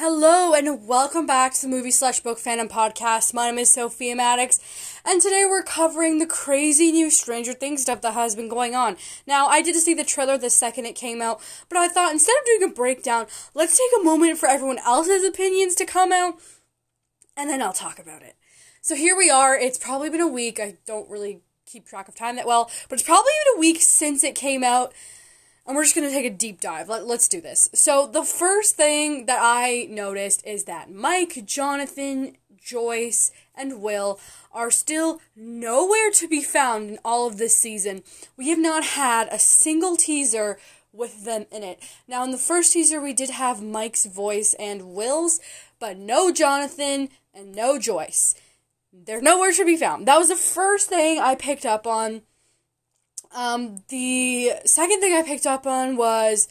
Hello and welcome back to the Movie Slash Book Fandom Podcast. My name is Sophia Maddox, and today we're covering the crazy new Stranger Things stuff that has been going on. Now, I did see the trailer the second it came out, but I thought instead of doing a breakdown, let's take a moment for everyone else's opinions to come out, and then I'll talk about it. So here we are. It's probably been a week. I don't really keep track of time that well, but it's probably been a week since it came out and we're just going to take a deep dive. Let, let's do this. So, the first thing that I noticed is that Mike, Jonathan, Joyce, and Will are still nowhere to be found in all of this season. We have not had a single teaser with them in it. Now, in the first teaser, we did have Mike's voice and Will's, but no Jonathan and no Joyce. They're nowhere to be found. That was the first thing I picked up on um, the second thing I picked up on was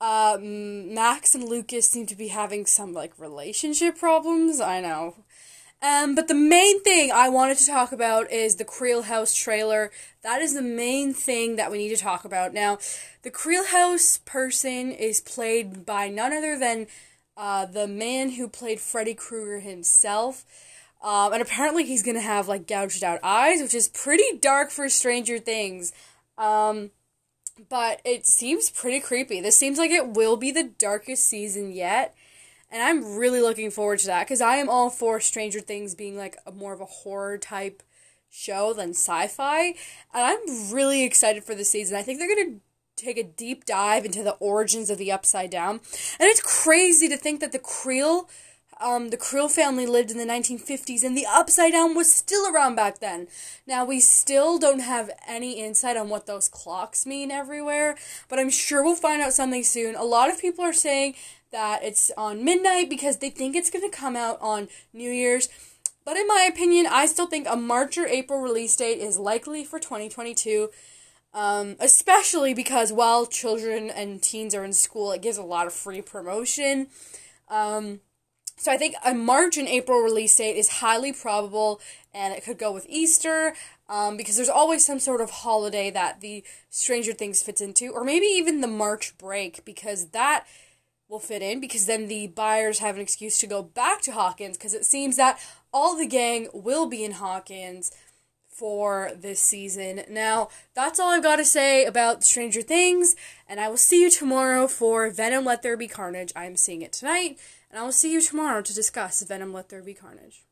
um, Max and Lucas seem to be having some like relationship problems. I know. Um, but the main thing I wanted to talk about is the Creel House trailer. That is the main thing that we need to talk about. Now, the Creel House person is played by none other than uh, the man who played Freddy Krueger himself. Um, and apparently he's gonna have like gouged out eyes, which is pretty dark for Stranger Things. Um, but it seems pretty creepy. This seems like it will be the darkest season yet. And I'm really looking forward to that because I am all for Stranger Things being like a more of a horror type show than sci fi. And I'm really excited for the season. I think they're going to take a deep dive into the origins of the Upside Down. And it's crazy to think that the Creel um, the Creel family lived in the 1950s, and the Upside Down was still around back then. Now, we still don't have any insight on what those clocks mean everywhere, but I'm sure we'll find out something soon. A lot of people are saying that it's on midnight because they think it's going to come out on New Year's. But in my opinion, I still think a March or April release date is likely for 2022. Um, especially because while children and teens are in school, it gives a lot of free promotion. Um, so I think a March and April release date is highly probable, and it could go with Easter, um, because there's always some sort of holiday that the Stranger Things fits into, or maybe even the March break, because that will fit in, because then the Byers have an excuse to go back to Hawkins, because it seems that all the gang will be in Hawkins for this season. Now, that's all I've got to say about Stranger Things, and I will see you tomorrow for Venom Let There Be Carnage. I am seeing it tonight. And I will see you tomorrow to discuss Venom Let There Be Carnage.